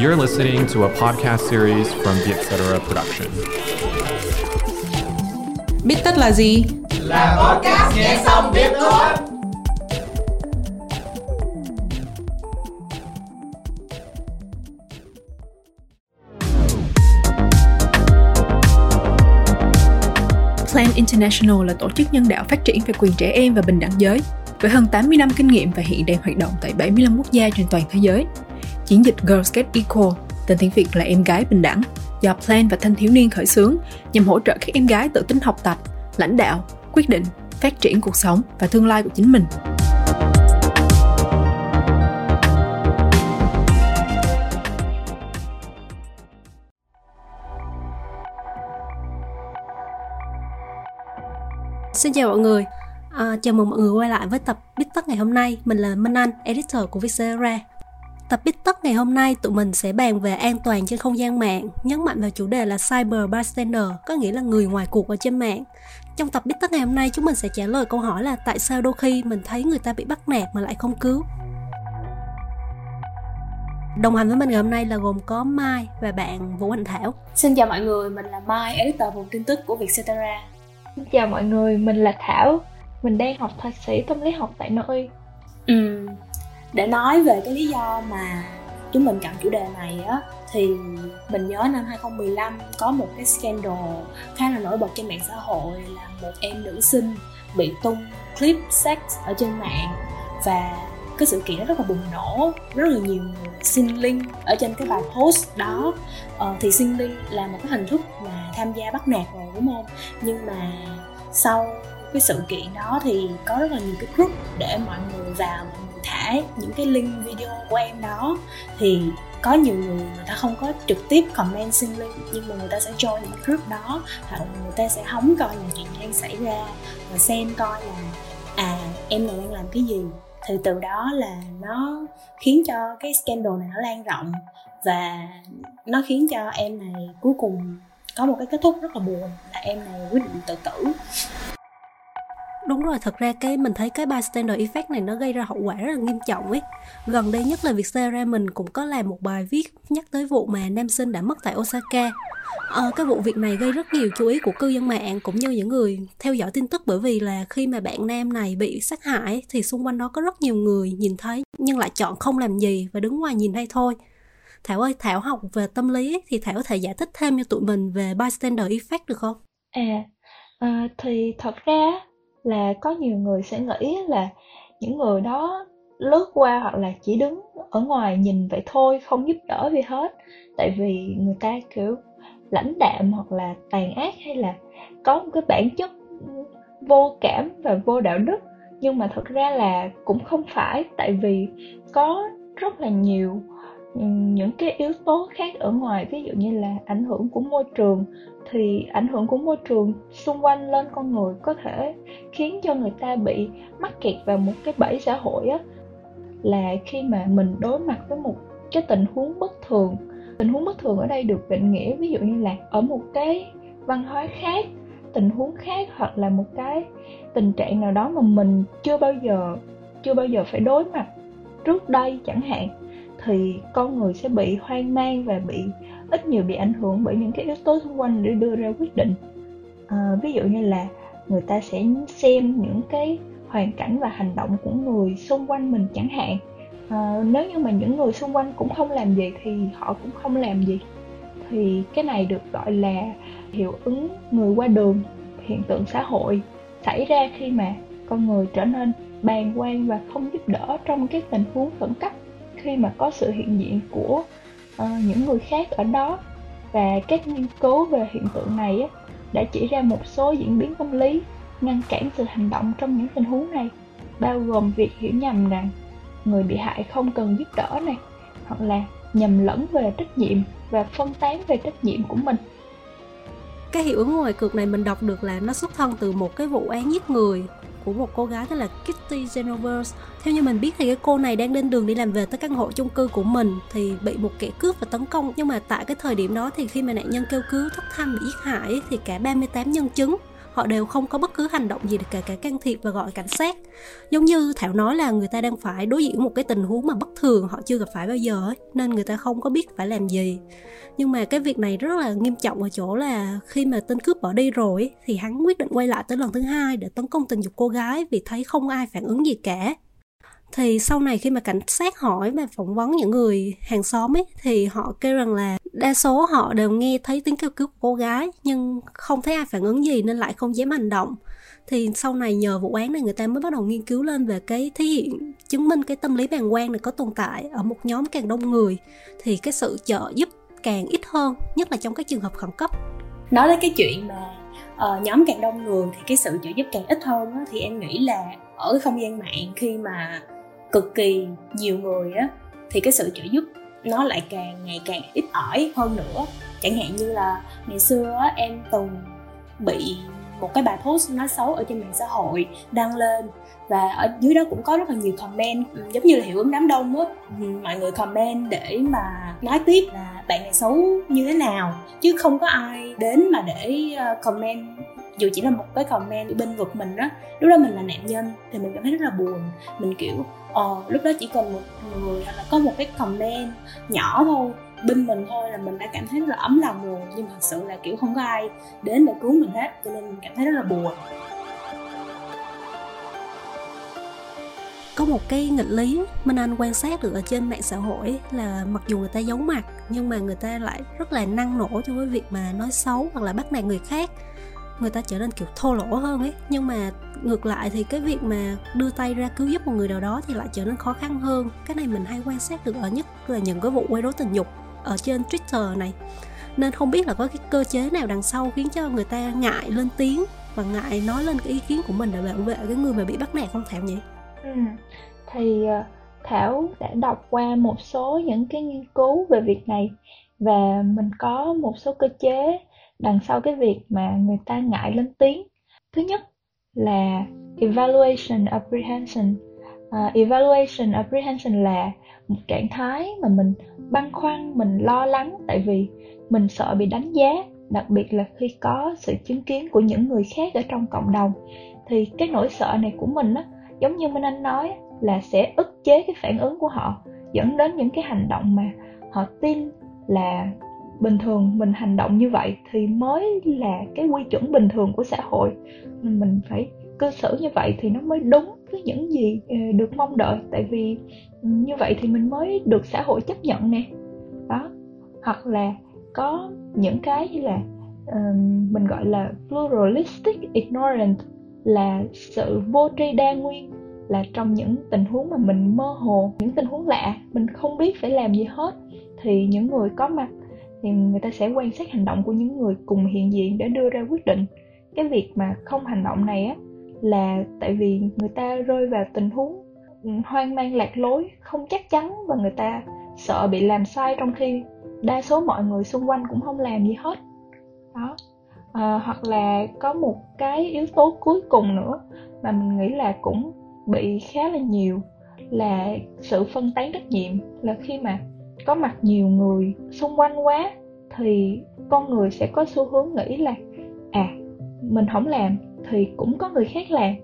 You're listening to a podcast series from the Etc. production. Biết tất là gì? Là podcast nghe xong biết thôi. Plan International là tổ chức nhân đạo phát triển về quyền trẻ em và bình đẳng giới, với hơn 80 năm kinh nghiệm và hiện đang hoạt động tại 75 quốc gia trên toàn thế giới. Chiến dịch Girls Get Equal, tên tiếng Việt là Em gái bình đẳng, do Plan và thanh thiếu niên khởi xướng nhằm hỗ trợ các em gái tự tin học tập, lãnh đạo, quyết định, phát triển cuộc sống và tương lai của chính mình. Xin chào mọi người, à, chào mừng mọi người quay lại với tập Bít Tất ngày hôm nay. Mình là Minh Anh, editor của Vietcetera. Tập Bít Tất ngày hôm nay tụi mình sẽ bàn về an toàn trên không gian mạng, nhấn mạnh vào chủ đề là Cyber Bystander, có nghĩa là người ngoài cuộc ở trên mạng. Trong tập Bít Tất ngày hôm nay chúng mình sẽ trả lời câu hỏi là tại sao đôi khi mình thấy người ta bị bắt nạt mà lại không cứu. Đồng hành với mình ngày hôm nay là gồm có Mai và bạn Vũ Hành Thảo. Xin chào mọi người, mình là Mai, editor vùng tin tức của Vietcetera. Xin chào mọi người, mình là Thảo Mình đang học thạc sĩ tâm lý học tại nơi Ừ, để nói về cái lý do mà chúng mình chọn chủ đề này á thì mình nhớ năm 2015 có một cái scandal khá là nổi bật trên mạng xã hội là một em nữ sinh bị tung clip sex ở trên mạng. Và cái sự kiện đó rất là bùng nổ rất là nhiều người xin link ở trên cái bài post đó. Ờ, thì xin link là một cái hình thức mà tham gia bắt nạt rồi đúng không? Nhưng mà sau cái sự kiện đó thì có rất là nhiều cái group để mọi người vào mọi người những cái link video của em đó. Thì có nhiều người người ta không có trực tiếp comment xin link, nhưng mà người ta sẽ join những group đó, hoặc là người ta sẽ hóng coi những chuyện đang xảy ra, và xem coi là à em này đang làm cái gì. Thì từ đó là nó khiến cho cái scandal này nó lan rộng, và nó khiến cho em này cuối cùng có một cái kết thúc rất là buồn, là em này quyết định tự tử. Đúng rồi, thật ra cái mình thấy cái bystander effect này nó gây ra hậu quả rất là nghiêm trọng ấy. Gần đây nhất là việc Sarah mình cũng có làm một bài viết nhắc tới vụ mà nam sinh đã mất tại Osaka. Ờ, cái vụ việc này gây rất nhiều chú ý của cư dân mạng cũng như những người theo dõi tin tức bởi vì là khi mà bạn nam này bị sát hại thì xung quanh đó có rất nhiều người nhìn thấy nhưng lại chọn không làm gì và đứng ngoài nhìn hay thôi. Thảo ơi, Thảo học về tâm lý thì Thảo có thể giải thích thêm cho tụi mình về bystander effect được không? À, à thì thật ra là có nhiều người sẽ nghĩ là những người đó lướt qua hoặc là chỉ đứng ở ngoài nhìn vậy thôi, không giúp đỡ gì hết. Tại vì người ta, kiểu, lãnh đạm hoặc là tàn ác hay là có một cái bản chất vô cảm và vô đạo đức. Nhưng mà thật ra là cũng không phải, tại vì có rất là nhiều những cái yếu tố khác ở ngoài, ví dụ như là ảnh hưởng của môi trường, thì ảnh hưởng của môi trường xung quanh lên con người có thể khiến cho người ta bị mắc kẹt vào một cái bẫy xã hội á. Là khi mà mình đối mặt với một cái tình huống bất thường, tình huống bất thường ở đây được định nghĩa ví dụ như là ở một cái văn hóa khác, tình huống khác hoặc là một cái tình trạng nào đó mà mình chưa bao giờ, chưa bao giờ phải đối mặt trước đây chẳng hạn thì con người sẽ bị hoang mang và bị ít nhiều bị ảnh hưởng bởi những cái yếu tố xung quanh để đưa ra quyết định. À, ví dụ như là người ta sẽ xem những cái hoàn cảnh và hành động của người xung quanh mình chẳng hạn. À, nếu như mà những người xung quanh cũng không làm gì thì họ cũng không làm gì. Thì cái này được gọi là hiệu ứng người qua đường hiện tượng xã hội xảy ra khi mà con người trở nên bàng quan và không giúp đỡ trong các tình huống khẩn cấp khi mà có sự hiện diện của uh, những người khác ở đó. Và các nghiên cứu về hiện tượng này á, đã chỉ ra một số diễn biến tâm lý ngăn cản sự hành động trong những tình huống này bao gồm việc hiểu nhầm rằng người bị hại không cần giúp đỡ này hoặc là nhầm lẫn về trách nhiệm và phân tán về trách nhiệm của mình. Cái hiệu ứng ngoài cực này mình đọc được là nó xuất thân từ một cái vụ án giết người của một cô gái tên là Kitty Genovese. Theo như mình biết thì cái cô này đang lên đường đi làm về tới căn hộ chung cư của mình thì bị một kẻ cướp và tấn công. Nhưng mà tại cái thời điểm đó thì khi mà nạn nhân kêu cứu thất thanh bị giết hại thì cả 38 nhân chứng họ đều không có bất cứ hành động gì để kể cả can thiệp và gọi cảnh sát. Giống như thảo nói là người ta đang phải đối diện một cái tình huống mà bất thường họ chưa gặp phải bao giờ ấy, nên người ta không có biết phải làm gì. Nhưng mà cái việc này rất là nghiêm trọng ở chỗ là khi mà tên cướp bỏ đi rồi thì hắn quyết định quay lại tới lần thứ hai để tấn công tình dục cô gái vì thấy không ai phản ứng gì cả thì sau này khi mà cảnh sát hỏi và phỏng vấn những người hàng xóm ấy thì họ kêu rằng là đa số họ đều nghe thấy tiếng kêu cứu của cô gái nhưng không thấy ai phản ứng gì nên lại không dám hành động. Thì sau này nhờ vụ án này người ta mới bắt đầu nghiên cứu lên về cái thể hiện chứng minh cái tâm lý bàng quan này có tồn tại ở một nhóm càng đông người. Thì cái sự trợ giúp càng ít hơn nhất là trong các trường hợp khẩn cấp. Nói đến cái chuyện mà uh, nhóm càng đông người thì cái sự trợ giúp càng ít hơn đó, thì em nghĩ là ở cái không gian mạng khi mà cực kỳ nhiều người á, thì cái sự trợ giúp nó lại càng ngày càng ít ỏi hơn nữa. Chẳng hạn như là ngày xưa em từng bị một cái bài post nói xấu ở trên mạng xã hội đăng lên và ở dưới đó cũng có rất là nhiều comment ừ, giống như là hiệu ứng đám đông á. Ừ, mọi người comment để mà nói tiếp là bạn này xấu như thế nào, chứ không có ai đến mà để ờ, comment. Dù chỉ là một cái comment bên vực mình đó lúc đó mình là nạn nhân thì mình cảm thấy rất là buồn. Mình, kiểu ờ lúc đó chỉ cần một người hoặc là có một cái comment nhỏ thôi, bên mình thôi là mình đã cảm thấy rất là ấm lòng rồi. Nhưng thật sự là, kiểu, không có ai đến để cứu mình hết, cho nên mình cảm thấy rất là buồn. Có một cái nghịch lý Minh Anh quan sát được ở trên mạng xã hội là mặc dù người ta giấu mặt, nhưng mà người ta lại rất là năng nổ trong cái việc mà nói xấu hoặc là bắt nạt người khác người ta trở nên, kiểu, thô lỗ hơn ấy nhưng mà ngược lại thì cái việc mà đưa tay ra cứu giúp một người nào đó thì lại trở nên khó khăn hơn cái này mình hay quan sát được ở nhất là những cái vụ quay rối tình dục ở trên Twitter này nên không biết là có cái cơ chế nào đằng sau khiến cho người ta ngại lên tiếng và ngại nói lên cái ý kiến của mình để bảo vệ cái người mà bị bắt nạt không, Thảo nhỉ? Ừ. Thì ờ, Thảo đã đọc qua một số những cái nghiên cứu về việc này và mình có một số cơ chế đằng sau cái việc mà người ta ngại lên tiếng. Thứ nhất là evaluation apprehension. Uh, evaluation apprehension là một trạng thái mà mình băn khoăn mình lo lắng tại vì mình sợ bị đánh giá đặc biệt là khi có sự chứng kiến của những người khác ở trong cộng đồng thì cái nỗi sợ này của mình á giống như minh anh nói là sẽ ức chế cái phản ứng của họ dẫn đến những cái hành động mà họ tin là bình thường mình hành động như vậy thì mới là cái quy chuẩn bình thường của xã hội. Mình phải cư xử như vậy thì nó mới đúng với những gì ờ, được mong đợi. Tại vì như vậy thì mình mới được xã hội chấp nhận nè. Đó. Hoặc là có những cái như là uh, mình gọi là pluralistic ignorance là sự vô tri đa nguyên là trong những tình huống mà mình mơ hồ những tình huống lạ mình không biết phải làm gì hết thì những người có mặt thì người ta sẽ quan sát hành động của những người cùng hiện diện để đưa ra quyết định. Cái việc mà không hành động này á là tại vì người ta rơi vào tình huống hoang mang lạc lối không chắc chắn và người ta sợ bị làm sai trong khi đa số mọi người xung quanh cũng không làm gì hết. Đó. À, hoặc là có một cái yếu tố cuối cùng nữa mà mình nghĩ là cũng bị khá là nhiều là sự phân tán trách nhiệm. Là khi mà có mặt nhiều người xung quanh quá, thì con người sẽ có xu hướng nghĩ là à mình không làm thì cũng có người khác làm,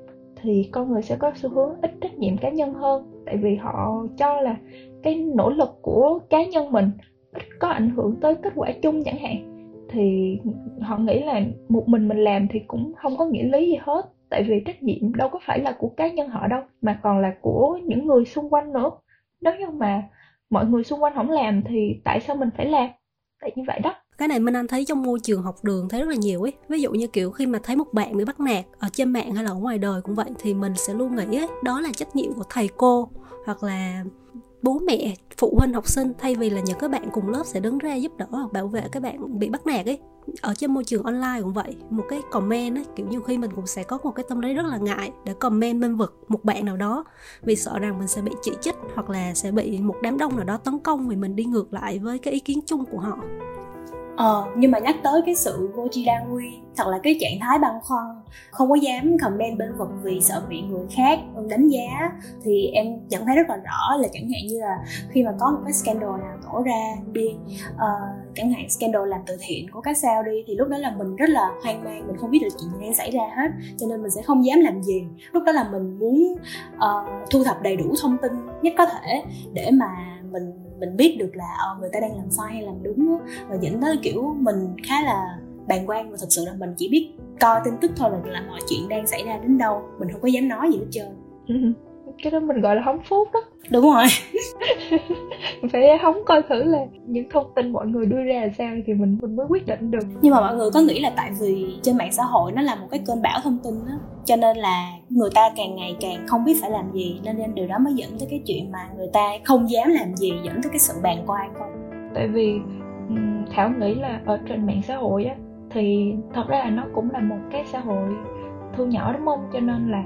thì con người sẽ có xu hướng ít trách nhiệm cá nhân hơn. Tại vì họ cho là cái nỗ lực của cá nhân mình ít có ảnh hưởng tới kết quả chung chẳng hạn. Thì họ nghĩ là một mình mình làm thì cũng không có nghĩa lý gì hết. Tại vì trách nhiệm đâu có phải là của cá nhân họ đâu, mà còn là của những người xung quanh nữa. Nếu như mà mọi người xung quanh không làm thì tại sao mình phải làm? Tại như vậy đó. Cái này minh anh thấy trong môi trường học đường thấy rất là nhiều ấy. Ví dụ như kiểu khi mà thấy một bạn bị bắt nạt ở trên mạng hay là ở ngoài đời cũng vậy thì mình sẽ luôn nghĩ ấy, đó là trách nhiệm của thầy cô hoặc là bố mẹ, phụ huynh, học sinh, thay vì là những các bạn cùng lớp sẽ đứng ra giúp đỡ hoặc bảo vệ các bạn bị bắt nạt ấy. Ở trên môi trường online cũng vậy, một cái comment ấy, kiểu như khi mình cũng sẽ có một cái tâm lý rất là ngại để comment bên vực một bạn nào đó, vì sợ rằng mình sẽ bị chỉ trích hoặc là sẽ bị một đám đông nào đó tấn công vì mình đi ngược lại với cái ý kiến chung của họ. Ờ, nhưng mà nhắc tới cái sự vô tri đa nguy Thật là cái trạng thái băn khoăn. Không có dám comment bên vực vì sợ bị người khác ừ, đánh giá. Thì em nhận thấy rất là rõ là chẳng hạn như là Khi mà có một cái scandal nào nổ ra đi uh, Chẳng hạn scandal làm từ thiện của các sao đi Thì lúc đó là mình rất là hoang mang Mình không biết được chuyện gì đang xảy ra hết. Cho nên mình sẽ không dám làm gì. Lúc đó là mình muốn uh, thu thập đầy đủ thông tin nhất có thể Để mà mình mình biết được là ờ, người ta đang làm sai hay làm đúng và dẫn tới kiểu mình khá là bàng quan và thật sự là mình chỉ biết coi tin tức thôi là, là mọi chuyện đang xảy ra đến đâu. Mình không có dám nói gì hết trơn. Ừ cái đó mình gọi là hóng phúc đó. Đúng rồi. Phải hóng coi thử là những thông tin mọi người đưa ra là sao thì mình mình mới quyết định được. Nhưng mà mọi người có nghĩ là tại vì trên mạng xã hội nó là một cái kênh bão thông tin đó cho nên là người ta càng ngày càng không biết phải làm gì nên nên điều đó mới dẫn tới cái chuyện mà người ta không dám làm gì dẫn tới cái sự bàng quan không? Tại vì thảo nghĩ là ở trên mạng xã hội á thì thật ra là nó cũng là một cái xã hội thu nhỏ đúng không? Cho nên là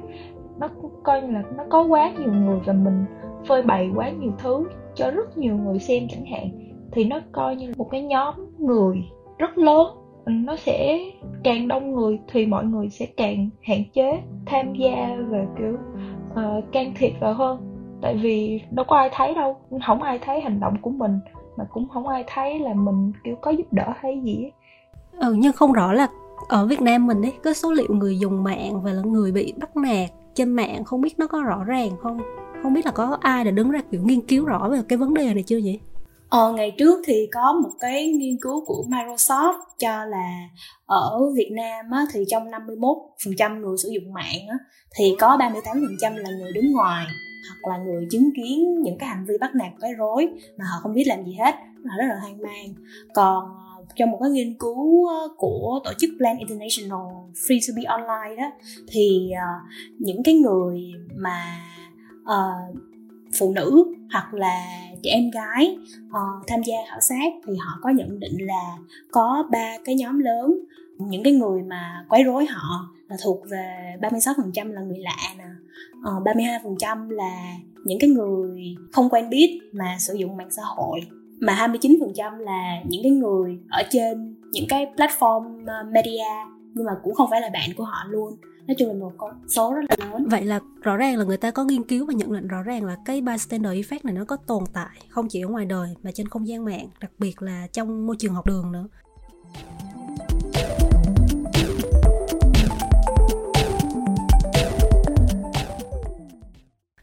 nó coi như là nó có quá nhiều người và mình phơi bày quá nhiều thứ cho rất nhiều người xem chẳng hạn thì nó coi như một cái nhóm người rất lớn nó sẽ càng đông người thì mọi người sẽ càng hạn chế tham gia và kiểu uh, can thiệp vào hơn tại vì đâu có ai thấy đâu không ai thấy hành động của mình mà cũng không ai thấy là mình kiểu có giúp đỡ hay gì ấy. ừ nhưng không rõ là ở Việt Nam mình ấy có số liệu người dùng mạng và là người bị bắt nạt trên mạng không biết nó có rõ ràng không? Không biết là có ai đã đứng ra kiểu nghiên cứu rõ về cái vấn đề này chưa vậy? Ờ, ngày trước thì có một cái nghiên cứu của Microsoft cho là ở Việt Nam á, thì trong 51% người sử dụng mạng á, thì có 38% là người đứng ngoài hoặc là người chứng kiến những cái hành vi bắt nạt cái rối mà họ không biết làm gì hết họ rất là hoang mang. Còn trong một cái nghiên cứu ờ, của tổ chức Plan International Free to be Online đó thì uh, những cái người mà uh, phụ nữ hoặc là chị em gái uh, tham gia khảo sát thì họ có nhận định là có ba cái nhóm lớn. Những cái người mà quấy rối họ là thuộc về 36% là người lạ nè uh, 32% là những cái người không quen biết mà sử dụng mạng xã hội mà 29% là những cái người ở trên những cái platform ờ, media, nhưng mà cũng không phải là bạn của họ luôn. Nói chung là một con số rất là lớn. Vậy là rõ ràng là người ta có nghiên cứu và nhận định rõ ràng là cái bystander effect này nó có tồn tại không chỉ ở ngoài đời mà trên không gian mạng, đặc biệt là trong môi trường học đường nữa.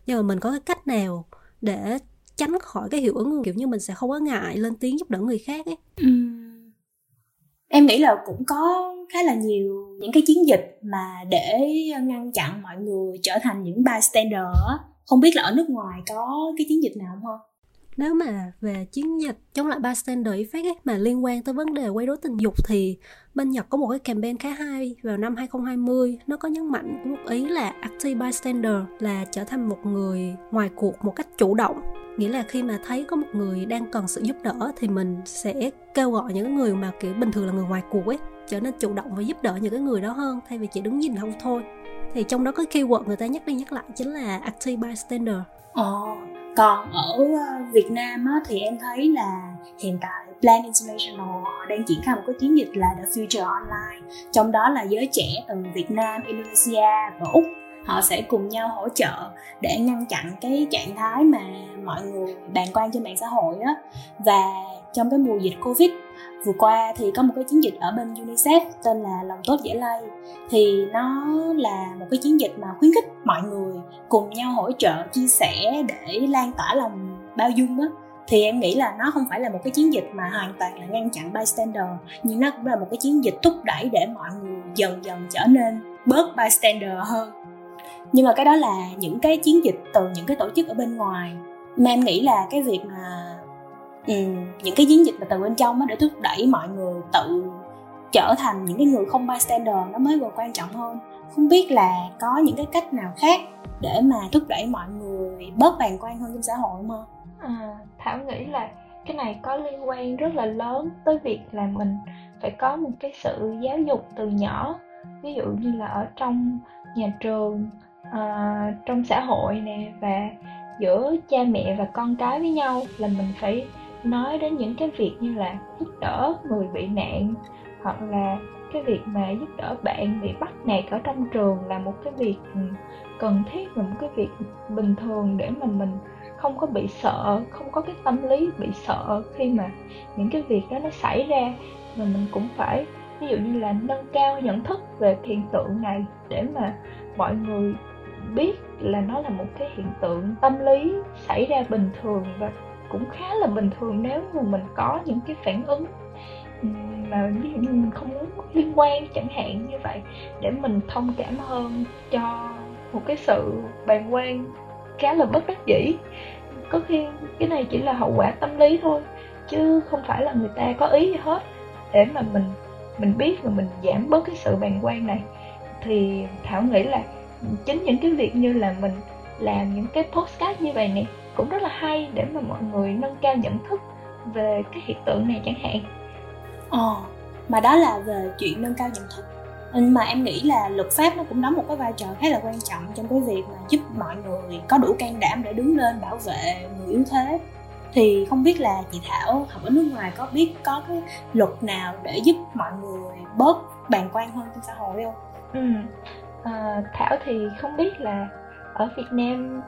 Nhưng mà mình có cái cách nào để tránh khỏi cái hiệu ứng kiểu như, mình sẽ không có ngại lên tiếng giúp đỡ người khác ấy. Ừ. Em nghĩ là cũng có khá là nhiều những cái chiến dịch mà để ngăn chặn mọi người trở thành những bystander không biết là ở nước ngoài có cái chiến dịch nào không? Nếu mà về chiến dịch chống lại bystander effect ấy, mà liên quan tới vấn đề quấy rối tình dục thì bên Nhật có một cái campaign khá hay. Vào năm 2020 nó có nhấn mạnh một ý là active bystander là trở thành một người ngoài cuộc một cách chủ động. Nghĩa là khi mà thấy có một người đang cần sự giúp đỡ thì mình sẽ kêu gọi những người mà kiểu bình thường là người ngoài cuộc ấy trở nên chủ động và giúp đỡ những cái người đó hơn thay vì chỉ đứng nhìn không thôi. Thì trong đó cái keyword người ta nhắc đi nhắc lại chính là active bystander. Ồ, còn ở ờ, Việt Nam á, thì em thấy là hiện tại Plan International họ đang triển khai một cái chiến dịch là The Future Online. Trong đó là giới trẻ từ Việt Nam, Indonesia và Úc họ sẽ cùng nhau hỗ trợ để ngăn chặn cái trạng thái mà mọi người bàn quan trên mạng xã hội á. Và trong cái mùa dịch covid vừa qua thì có một cái chiến dịch ở bên UNICEF tên là lòng tốt dễ lây thì nó là một cái chiến dịch mà khuyến khích mọi người cùng nhau hỗ trợ, chia sẻ để lan tỏa lòng bao dung á. Thì em nghĩ là nó không phải là một cái chiến dịch mà hoàn toàn là ngăn chặn bystander, nhưng nó cũng là một cái chiến dịch thúc đẩy để mọi người dần dần trở nên bớt bystander hơn. Nhưng mà cái đó là những cái chiến dịch từ những cái tổ chức ở bên ngoài. Mà em nghĩ là cái việc mà ừ, những cái chiến dịch mà từ bên trong đó để thúc đẩy mọi người tự trở thành những cái người không bystander nó mới còn quan trọng hơn. Không biết là có những cái cách nào khác để mà thúc đẩy mọi người bớt bàng quan hơn trong xã hội không à, thảo nghĩ là cái này có liên quan rất là lớn tới việc là mình phải có một cái sự giáo dục từ nhỏ. Ví dụ như là ở trong nhà trường à, trong xã hội nè và giữa cha mẹ và con cái với nhau là mình phải nói đến những cái việc như là giúp đỡ người bị nạn, hoặc là cái việc mà giúp đỡ bạn bị bắt nạt ở trong trường là một cái việc ừ, cần thiết và một cái việc bình thường để mà mình không có bị sợ, không có cái tâm lý bị sợ khi mà những cái việc đó nó xảy ra. Và mình cũng phải, ví dụ như là nâng cao nhận thức về hiện tượng này để mà mọi người biết là nó là một cái hiện tượng tâm lý xảy ra bình thường và cũng khá là bình thường nếu mà mình có những cái phản ứng mà ví dụ như mình không muốn liên quan chẳng hạn như vậy, để mình thông cảm hơn cho một cái sự bàng quan khá là bất đắc dĩ. Có khi cái này chỉ là hậu quả tâm lý thôi, chứ không phải là người ta có ý gì hết. Để mà mình mình biết và mình giảm bớt cái sự bàng quan này, thì thảo nghĩ là chính những cái việc như là mình làm những cái postcard như vậy nè cũng rất là hay để mà mọi người nâng cao nhận thức về cái hiện tượng này chẳng hạn ờ mà đó là về chuyện nâng cao nhận thức mà em nghĩ là luật pháp nó cũng đóng một cái vai trò khá là quan trọng trong cái việc mà giúp mọi người có đủ can đảm để đứng lên bảo vệ người yếu thế thì không biết là chị Thảo học ở nước ngoài có biết có cái luật nào để giúp mọi người bớt bàng quan hơn trong xã hội không? Ừ. À, Thảo thì không biết là ở Việt Nam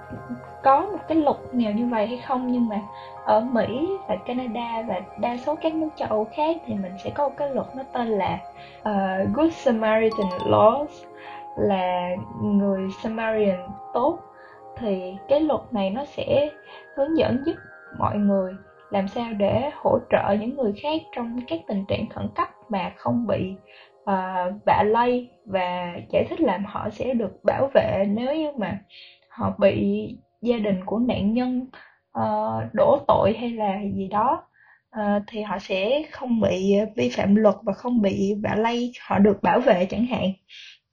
có một cái luật nào như vậy hay không? Nhưng mà ở Mỹ và Canada và đa số các nước châu Âu khác thì mình sẽ có một cái luật nó tên là uh, Good Samaritan Laws là người Samaritan tốt. Thì cái luật này nó sẽ hướng dẫn giúp mọi người làm sao để hỗ trợ những người khác trong các tình trạng khẩn cấp mà không bị Ờ, uh, vạ lây và giải thích làm họ sẽ được bảo vệ nếu như mà họ bị gia đình của nạn nhân uh, đổ tội hay là gì đó. Uh, thì họ sẽ không bị vi phạm luật và không bị vạ lây họ được bảo vệ chẳng hạn.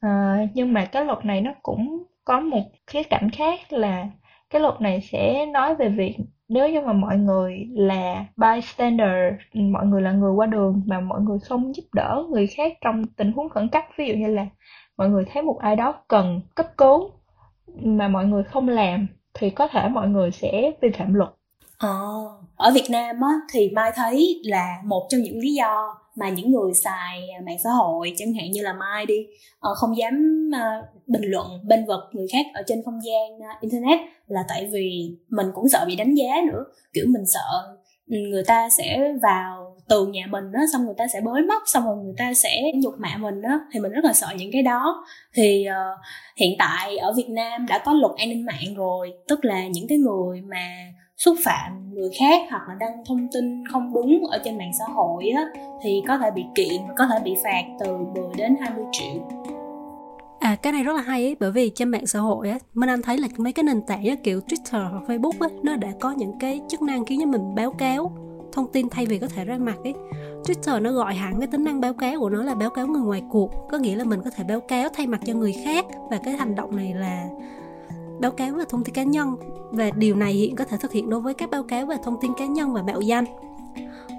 Uh, nhưng mà cái luật này nó cũng có một khía cạnh khác là cái luật này sẽ nói về việc nếu như mà mọi người là bystander, mọi người là người qua đường mà mọi người không giúp đỡ người khác trong tình huống khẩn cấp, ví dụ như là mọi người thấy một ai đó cần cấp cứu mà mọi người không làm, thì có thể mọi người sẽ vi phạm luật. Ờ, ở Việt Nam á, thì Mai thấy là một trong những lý do mà những người xài mạng xã hội chẳng hạn như là Mai đi ờ, không dám ờ, bình luận bên vực người khác ở trên không gian ờ, internet là tại vì mình cũng sợ bị đánh giá nữa. Kiểu mình sợ người ta sẽ vào từ nhà mình đó xong người ta sẽ bới móc xong rồi người ta sẽ nhục mạ mình đó thì mình rất là sợ những cái đó. Thì uh, hiện tại ở Việt Nam đã có luật an ninh mạng rồi tức là những cái người mà xúc phạm người khác hoặc là đăng thông tin không đúng ở trên mạng xã hội á thì có thể bị kiện và có thể bị phạt từ 10 đến 20 triệu À cái này rất là hay ấy, bởi vì trên mạng xã hội á, Minh Anh thấy là mấy cái nền tảng á, kiểu Twitter hoặc Facebook á, nó đã có những cái chức năng khiến cho mình báo cáo thông tin thay vì có thể ra mặt ấy. Twitter nó gọi hẳn cái tính năng báo cáo của nó là báo cáo người ngoài cuộc, có nghĩa là mình có thể báo cáo thay mặt cho người khác và cái hành động này là báo cáo về thông tin cá nhân. Và điều này hiện có thể thực hiện đối với các báo cáo về thông tin cá nhân và mạo danh.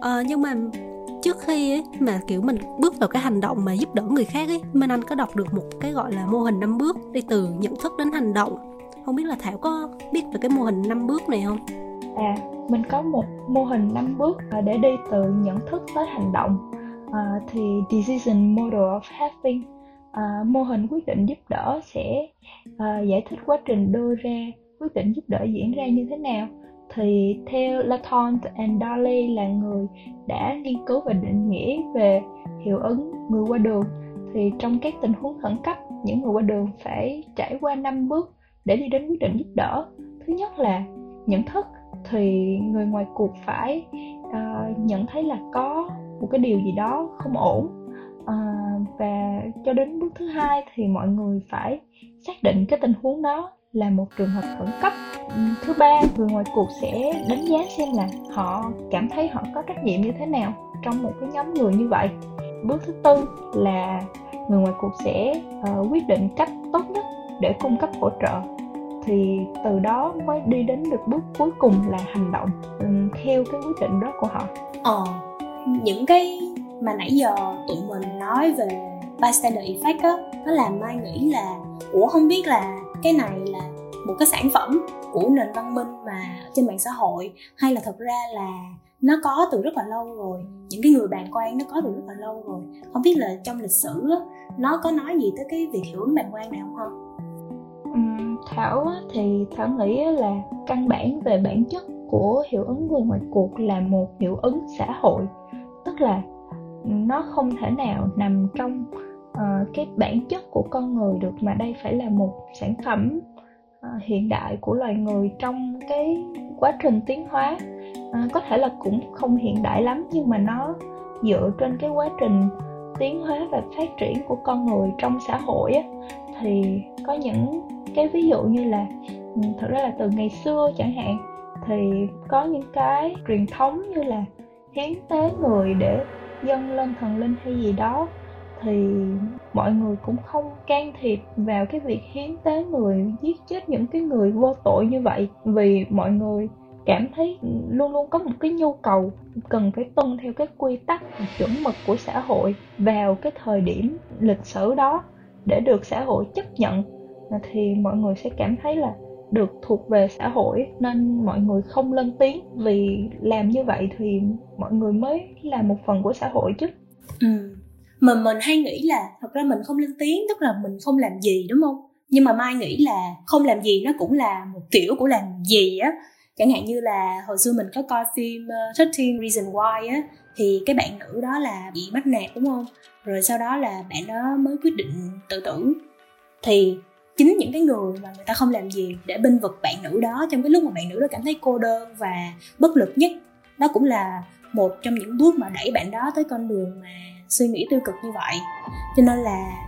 À, nhưng mà trước khi ấy, mà kiểu mình bước vào cái hành động mà giúp đỡ người khác ấy Minh Anh có đọc được một cái gọi là mô hình năm bước đi từ nhận thức đến hành động. Không biết là Thảo có biết về cái mô hình năm bước này không? À, mình có một mô hình năm bước à, để đi từ nhận thức tới hành động. À, thì decision model of having à, mô hình quyết định giúp đỡ sẽ à, giải thích quá trình đưa ra quyết định giúp đỡ diễn ra như thế nào. Thì theo Laton and Darley là người đã nghiên cứu và định nghĩa về hiệu ứng người qua đường. Thì trong các tình huống khẩn cấp những người qua đường phải trải qua 5 bước để đi đến quyết định giúp đỡ. Thứ nhất là nhận thức thì người ngoài cuộc phải uh, nhận thấy là có một cái điều gì đó không ổn à, và cho đến bước thứ hai thì mọi người phải xác định cái tình huống đó là một trường hợp khẩn cấp. Ừ, thứ ba người ngoài cuộc sẽ đánh giá xem là họ cảm thấy họ có trách nhiệm như thế nào trong một cái nhóm người như vậy. Bước thứ tư là người ngoài cuộc sẽ uh, quyết định cách tốt nhất để cung cấp hỗ trợ. Thì từ đó mới đi đến được bước cuối cùng là hành động um, theo cái quyết định đó của họ. Ờ những cái mà nãy giờ tụi mình nói về bystander effect á nó làm mai nghĩ là ủa không biết là cái này là một cái sản phẩm của nền văn minh mà trên mạng xã hội hay là thật ra là nó có từ rất là lâu rồi những cái người bàn quan nó có từ rất là lâu rồi. Không biết là trong lịch sử á, nó có nói gì tới cái việc hiệu ứng bàn quan này không không Thảo thì Thảo nghĩ là căn bản về bản chất của hiệu ứng người ngoài cuộc là một hiệu ứng xã hội. Tức là nó không thể nào nằm trong uh, cái bản chất của con người được mà đây phải là một sản phẩm uh, hiện đại của loài người trong cái quá trình tiến hóa. Uh, có thể là cũng không hiện đại lắm nhưng mà nó dựa trên cái quá trình tiến hóa và phát triển của con người trong xã hội á, thì có những cái ví dụ như là ừ, thực ra là từ ngày xưa chẳng hạn thì có những cái truyền thống như là hiến tế người để dâng lên thần linh hay gì đó, thì mọi người cũng không can thiệp vào cái việc hiến tế người, giết chết những cái người vô tội như vậy. Vì mọi người cảm thấy luôn luôn có một cái nhu cầu cần phải tuân theo cái quy tắc chuẩn mực của xã hội vào cái thời điểm lịch sử đó để được xã hội chấp nhận. Thì mọi người sẽ cảm thấy là được thuộc về xã hội nên mọi người không lên tiếng. Vì làm như vậy thì mọi người mới là một phần của xã hội chứ. Ừ. Mà mình hay nghĩ là thật ra mình không lên tiếng tức là mình không làm gì đúng không? Nhưng mà mai nghĩ là không làm gì nó cũng là một kiểu của làm gì á. Chẳng hạn như là hồi xưa mình có coi phim ờ, uh, 13 Reason Why á thì cái bạn nữ đó là bị bắt nạt đúng không? Rồi sau đó là bạn đó mới quyết định tự tử. Thì chính những cái người mà người ta không làm gì để binh vực bạn nữ đó. Trong cái lúc mà bạn nữ đó cảm thấy cô đơn và bất lực nhất, đó cũng là một trong những bước mà đẩy bạn đó tới con đường mà suy nghĩ tiêu cực như vậy. Cho nên là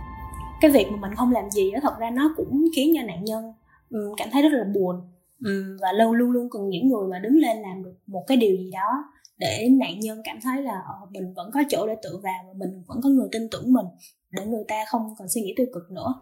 cái việc mà mình không làm gì đó thật ra nó cũng khiến cho nạn nhân ừ, cảm thấy rất là buồn ừ, và lâu luôn luôn cần những người mà đứng lên làm được một cái điều gì đó để nạn nhân cảm thấy là ờ, mình vẫn có chỗ để tự vào và mình vẫn có người tin tưởng mình, để người ta không còn suy nghĩ tiêu cực nữa.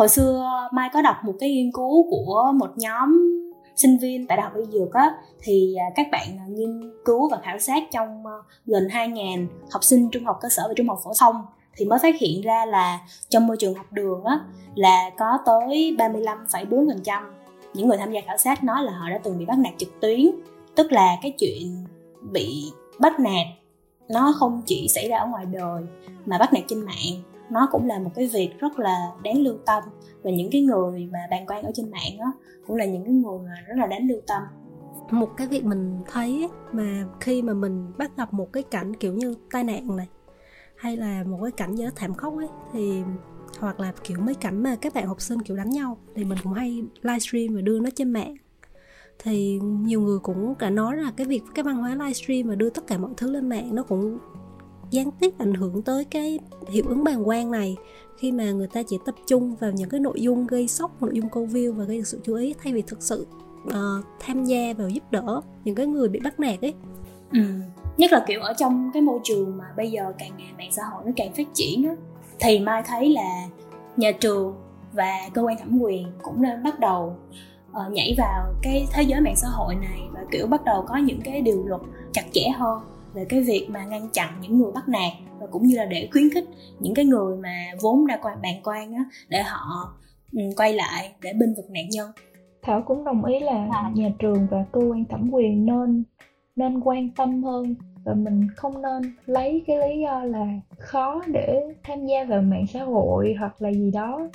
Hồi xưa mai có đọc một cái nghiên cứu của một nhóm sinh viên tại đại học y dược á thì à, các bạn à, nghiên cứu và khảo sát trong à, gần 2.000 học sinh trung học cơ sở và trung học phổ thông thì mới phát hiện ra là trong môi trường học đường á là có tới 35,4% những người tham gia khảo sát nói là họ đã từng bị bắt nạt trực tuyến. Tức là cái chuyện bị bắt nạt nó không chỉ xảy ra ở ngoài đời mà bắt nạt trên mạng nó cũng là một cái việc rất là đáng lưu tâm. Và những cái người mà bàn quan ở trên mạng đó cũng là những cái người mà rất là đáng lưu tâm. Một cái việc mình thấy mà khi mà mình bắt gặp một cái cảnh kiểu như tai nạn này, hay là một cái cảnh gì đó thảm khốc ấy, thì hoặc là kiểu mấy cảnh mà các bạn học sinh kiểu đánh nhau, thì mình cũng hay livestream và đưa nó trên mạng. Thì nhiều người cũng cả nói là cái việc, cái văn hóa livestream và đưa tất cả mọi thứ lên mạng nó cũng gián tiếp ảnh hưởng tới cái hiệu ứng bàn quan này khi mà người ta chỉ tập trung vào những cái nội dung gây sốc nội dung câu view và gây được sự chú ý thay vì thực sự uh, tham gia vào giúp đỡ những cái người bị bắt nạt ấy ừ. nhất là kiểu ở trong cái môi trường mà bây giờ càng ngày mạng xã hội nó càng phát triển á thì mai thấy là nhà trường và cơ quan thẩm quyền cũng nên bắt đầu uh, nhảy vào cái thế giới mạng xã hội này và kiểu bắt đầu có những cái điều luật chặt chẽ hơn về cái việc mà ngăn chặn những người bắt nạt và cũng như là để khuyến khích những cái người mà vốn đã quan bàn quan á để họ um, quay lại để binh vực nạn nhân. Thảo cũng đồng ý là nhà trường và cơ quan thẩm quyền nên nên quan tâm hơn và mình không nên lấy cái lý do là khó để tham gia vào mạng xã hội hoặc là gì đó.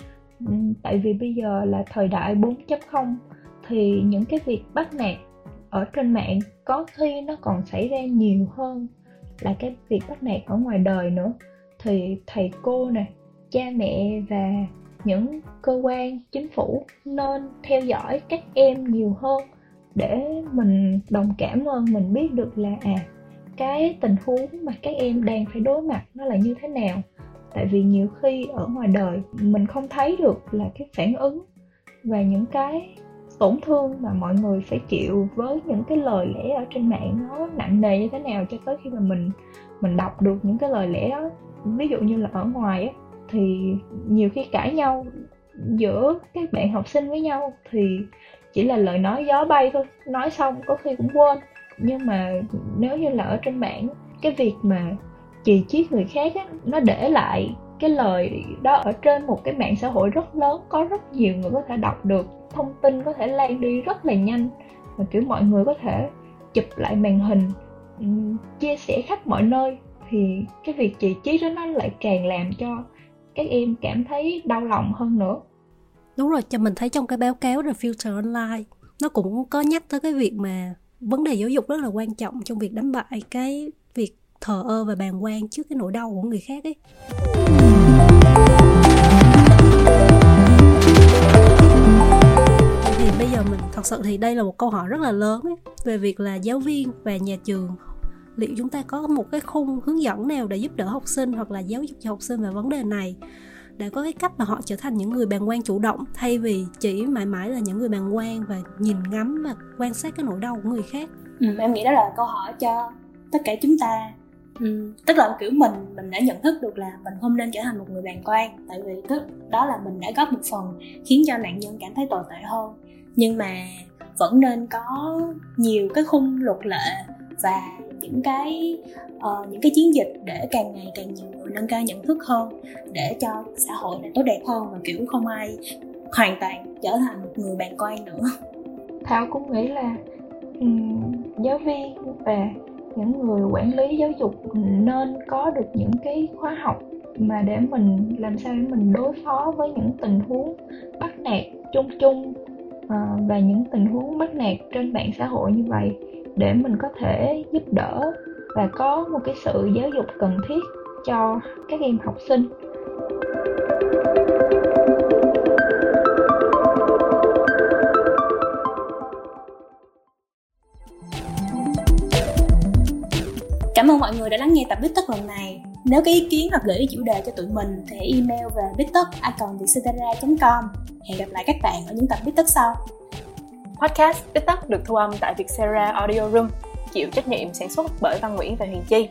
Tại vì bây giờ là thời đại 4.0 thì những cái việc bắt nạt ở trên mạng, có khi nó còn xảy ra nhiều hơn là cái việc bắt nạt ở ngoài đời nữa. Thì thầy cô nè, cha mẹ và những cơ quan, chính phủ nên theo dõi các em nhiều hơn để mình đồng cảm hơn, mình biết được là à cái tình huống mà các em đang phải đối mặt nó là như thế nào. Tại vì nhiều khi ở ngoài đời mình không thấy được là cái phản ứng và những cái tổn thương mà mọi người phải chịu với những cái lời lẽ ở trên mạng nó nặng nề như thế nào cho tới khi mà mình mình đọc được những cái lời lẽ đó. Ví dụ như là ở ngoài á thì nhiều khi cãi nhau giữa các bạn học sinh với nhau thì chỉ là lời nói gió bay thôi nói xong có khi cũng quên. Nhưng mà nếu như là ở trên mạng cái việc mà chì chiết người khác á, nó để lại cái lời đó ở trên một cái mạng xã hội rất lớn, có rất nhiều người có thể đọc được, thông tin có thể lan đi rất là nhanh và, kiểu, mọi người có thể chụp lại màn hình ừ, chia sẻ khắp mọi nơi. Thì cái việc chỉ trí đó nó lại càng làm cho các em cảm thấy đau lòng hơn nữa. Đúng rồi, cho mình thấy trong cái báo cáo The Future Online, nó cũng có nhắc tới cái việc mà vấn đề giáo dục rất là quan trọng trong việc đánh bại cái việc thờ ơ và bàng quan trước cái nỗi đau của người khác ấy. Thì bây giờ mình thật sự thì đây là một câu hỏi rất là lớn ấy, về việc là giáo viên và nhà trường liệu chúng ta có một cái khung hướng dẫn nào để giúp đỡ học sinh hoặc là giáo dục cho học sinh về vấn đề này để có cái cách mà họ trở thành những người bàng quan chủ động thay vì chỉ mãi mãi là những người bàng quan và nhìn ngắm và quan sát cái nỗi đau của người khác? Ừ, em nghĩ đó là câu hỏi cho tất cả chúng ta ừ, tức là kiểu mình mình đã nhận thức được là mình không nên trở thành một người bàn quan. Tại vì tức đó là mình đã góp một phần khiến cho nạn nhân cảm thấy tồi tệ hơn. Nhưng mà vẫn nên có nhiều cái khung luật lệ và những cái uh, những cái chiến dịch để càng ngày càng nhiều người nâng cao nhận thức hơn để cho xã hội này tốt đẹp hơn và kiểu không ai hoàn toàn trở thành một người bàn quan nữa. Thảo cũng nghĩ là um, giáo viên và những người quản lý giáo dục nên có được những cái khóa học mà để mình làm sao để mình đối phó với những tình huống bắt nạt chung chung ờ, và những tình huống bắt nạt trên mạng xã hội như vậy để mình có thể giúp đỡ và có một cái sự giáo dục cần thiết cho các em học sinh. Cảm ơn mọi người đã lắng nghe tập Bít Tất lần này. Nếu có ý kiến hoặc gửi ý chủ đề cho tụi mình thì email về bittất.com. Hẹn gặp lại các bạn ở những tập Bít Tất sau. Podcast Bít Tất được thu âm tại Vietcetera Audio Room, chịu trách nhiệm sản xuất bởi Văn Nguyễn và Huyền Chi.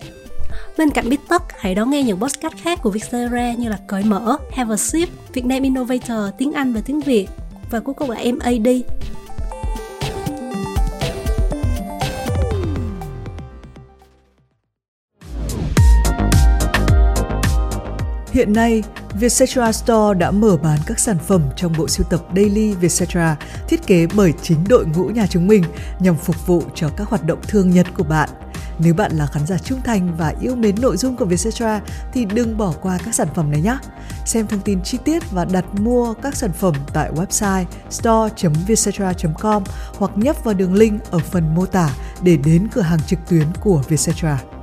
Bên cạnh Bít Tất, hãy đón nghe những podcast khác của Vietcetera như là Cởi Mở, Have a Sip, Việt Nam Innovator, tiếng Anh và tiếng Việt và cuối cùng là MAD. Hiện nay, Vietcetera Store đã mở bán các sản phẩm trong bộ sưu tập Daily Vietcetera thiết kế bởi chính đội ngũ nhà chúng mình nhằm phục vụ cho các hoạt động thường nhật của bạn. Nếu bạn là khán giả trung thành và yêu mến nội dung của Vietcetera thì đừng bỏ qua các sản phẩm này nhé. Xem thông tin chi tiết và đặt mua các sản phẩm tại website store.vietcetera.com hoặc nhấp vào đường link ở phần mô tả để đến cửa hàng trực tuyến của Vietcetera.